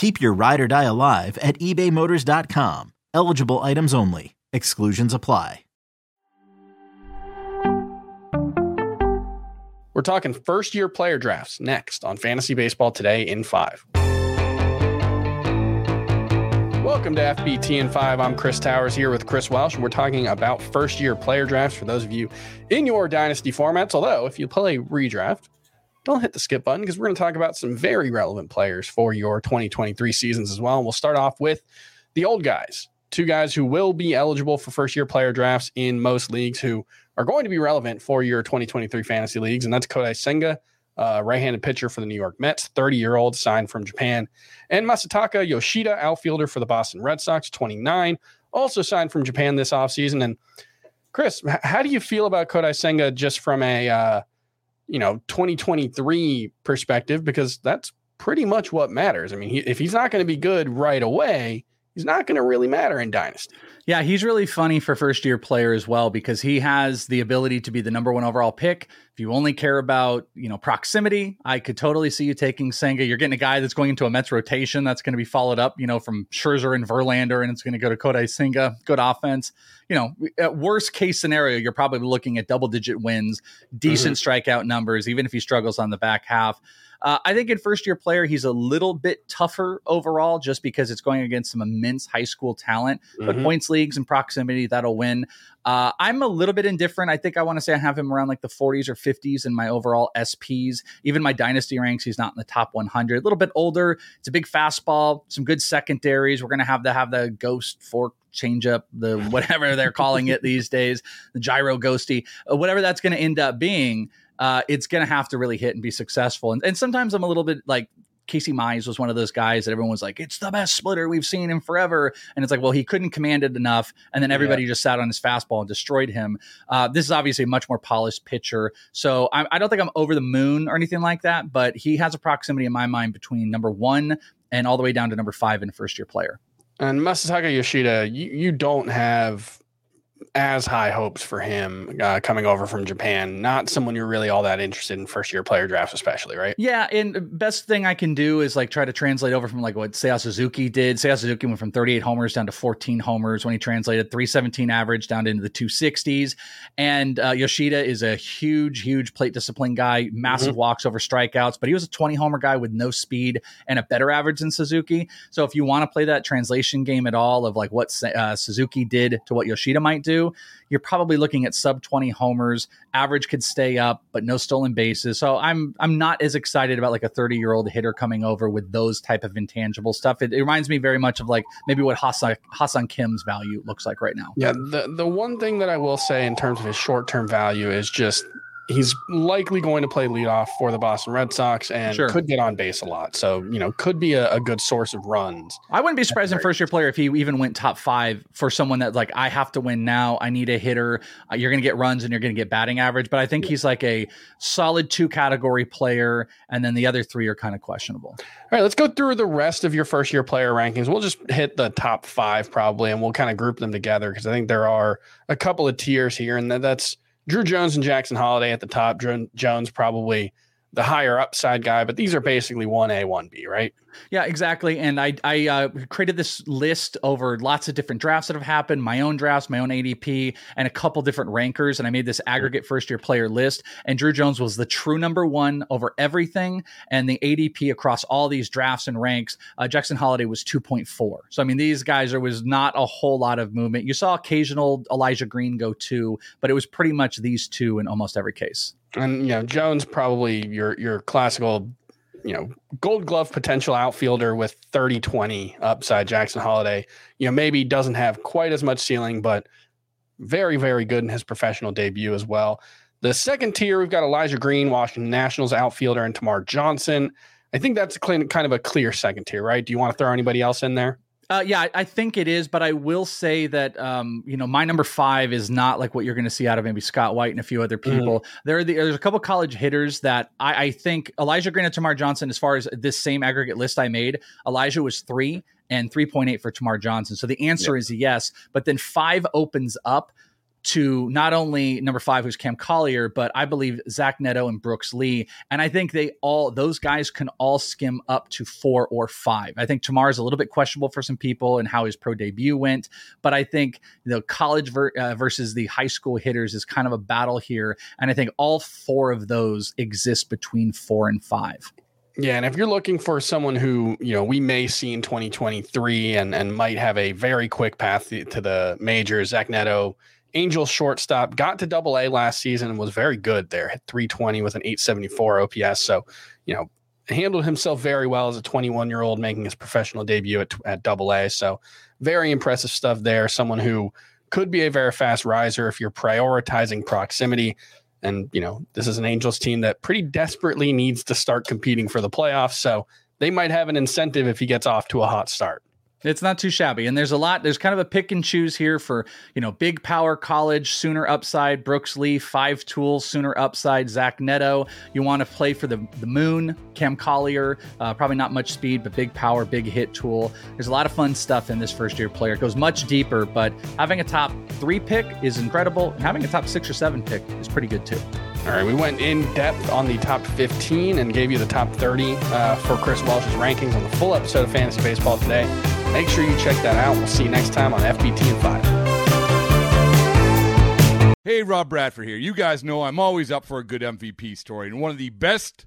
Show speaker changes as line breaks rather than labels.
Keep your ride or die alive at ebaymotors.com. Eligible items only. Exclusions apply.
We're talking first year player drafts next on Fantasy Baseball Today in 5. Welcome to FBT in 5. I'm Chris Towers here with Chris Welsh, and we're talking about first year player drafts for those of you in your dynasty formats. Although, if you play redraft, don't hit the skip button because we're going to talk about some very relevant players for your 2023 seasons as well. And we'll start off with the old guys, two guys who will be eligible for first year player drafts in most leagues who are going to be relevant for your 2023 fantasy leagues. And that's Kodai Senga, uh, right handed pitcher for the New York Mets, 30 year old, signed from Japan, and Masataka Yoshida, outfielder for the Boston Red Sox, 29, also signed from Japan this offseason. And Chris, how do you feel about Kodai Senga just from a uh, you know 2023 perspective because that's pretty much what matters. I mean, he, if he's not going to be good right away, he's not going to really matter in dynasty.
Yeah, he's really funny for first year player as well because he has the ability to be the number one overall pick. If you only care about you know proximity, I could totally see you taking Senga. You're getting a guy that's going into a Mets rotation that's going to be followed up, you know, from Scherzer and Verlander, and it's going to go to Kodai Senga. Good offense. You know, at worst case scenario, you're probably looking at double digit wins, decent mm-hmm. strikeout numbers, even if he struggles on the back half. Uh, I think in first year player, he's a little bit tougher overall just because it's going against some immense high school talent. Mm-hmm. But points leagues and proximity, that'll win. Uh, I'm a little bit indifferent. I think I want to say I have him around like the 40s or 50s in my overall SPs. Even my dynasty ranks, he's not in the top 100. A little bit older. It's a big fastball, some good secondaries. We're going to have to have the ghost fork change up the whatever they're calling it these days, the gyro ghosty, uh, whatever that's going to end up being uh, it's going to have to really hit and be successful. And, and sometimes I'm a little bit like Casey Mize was one of those guys that everyone was like, it's the best splitter we've seen in forever. And it's like, well, he couldn't command it enough. And then everybody yeah. just sat on his fastball and destroyed him. Uh, this is obviously a much more polished pitcher. So I, I, don't think I'm over the moon or anything like that, but he has a proximity in my mind between number one and all the way down to number five in first year player.
And Masataka Yoshida, you, you don't have as high hopes for him uh, coming over from Japan. Not someone you're really all that interested in first year player drafts, especially, right?
Yeah, and best thing I can do is like try to translate over from like what Seiya Suzuki did. Seiya Suzuki went from 38 homers down to 14 homers when he translated 317 average down into the 260s. And uh, Yoshida is a huge, huge plate discipline guy, massive mm-hmm. walks over strikeouts, but he was a 20 homer guy with no speed and a better average than Suzuki. So if you want to play that translation game at all of like what uh, Suzuki did to what Yoshida might do you're probably looking at sub 20 homers. Average could stay up, but no stolen bases. So I'm I'm not as excited about like a 30 year old hitter coming over with those type of intangible stuff. It, it reminds me very much of like maybe what Ha-Seong Ha-Seong Kim's value looks like right now.
Yeah, the the one thing that I will say in terms of his short term value is just he's likely going to play leadoff for the Boston Red Sox and sure. could get on base a lot. So, you know, could be a, a good source of runs.
I wouldn't be surprised in first year player if he even went top five for someone that like, I have to win now. I need a hitter. Uh, you're going to get runs and you're going to get batting average. But I think yeah. he's like a solid two category player. And then the other three are kind of questionable. All
right, let's go through the rest of your first year player rankings. We'll just hit the top five probably and we'll kind of group them together because I think there are a couple of tiers here. And that's, Drew Jones and Jackson Holliday at the top. Drew Jones probably the higher upside guy, but these are basically one A, one B, right?
Yeah, exactly. And I I uh, created this list over lots of different drafts that have happened, my own drafts, my own ADP, and a couple different rankers. And I made this aggregate first year player list. And Drew Jones was the true number one over everything. And the ADP across all these drafts and ranks, uh, Jackson Holliday was 2.4. So I mean, these guys there was not a whole lot of movement. You saw occasional Elijah Green go two, but it was pretty much these two in almost every case.
And you know, Jones probably your your classical you know, gold glove potential outfielder with 30 20 upside. Jackson Holliday you know, maybe doesn't have quite as much ceiling, but very, very good in his professional debut as well. The second tier, we've got Elijah Green, Washington Nationals outfielder, and Termarr Johnson. I think that's kind of a clear second tier, right? Do you want to throw anybody else in there?
Uh, yeah, I, I, think it is, but I will say that um, you know my number five is not like what you're going to see out of maybe Scott White and a few other mm-hmm. people. Mm-hmm. There, are the, there's a couple college hitters that I, I, think Elijah Green and Termarr Johnson. As far as this same aggregate list I made, Elijah was three and 3.8 for Termarr Johnson. So the answer is yes, but then five opens up to not only number five, who's Cam Collier, but I believe Zach Neto and Brooks Lee. And I think they all, those guys can all skim up to four or five. I think Termarr is a little bit questionable for some people and how his pro debut went. But I think the college ver- uh, versus the high school hitters is kind of a battle here. And I think all four of those exist between four and five.
Yeah, and if you're looking for someone who you know we may see in 2023 and and might have a very quick path to the majors, Zach Neto Angels shortstop got to double A last season and was very good there, hit 320 with an 874 OPS. So, you know, handled himself very well as a 21 year old making his professional debut at, at double A. So, very impressive stuff there. Someone who could be a very fast riser if you're prioritizing proximity. And, you know, this is an Angels team that pretty desperately needs to start competing for the playoffs. So, they might have an incentive if he gets off to a hot start.
It's not too shabby. And there's a lot, there's kind of a pick and choose here for, you know, big power college, sooner upside, Brooks Lee, five tools, sooner upside, Zach Neto. You want to play for the, the moon, Cam Collier, uh, probably not much speed, but big power, big hit tool. There's a lot of fun stuff in this first year player. It goes much deeper, but having a top three pick is incredible. And having a top six or seven pick is pretty good too.
All right, we went in depth on the top 15 and gave you the top 30 uh, for Chris Welsh's rankings on the full episode of Fantasy Baseball today. Make sure you check that out. We'll see you next time on FBT and 5.
Hey, Rob Bradford here. You guys know I'm always up for a good MVP story, and one of the best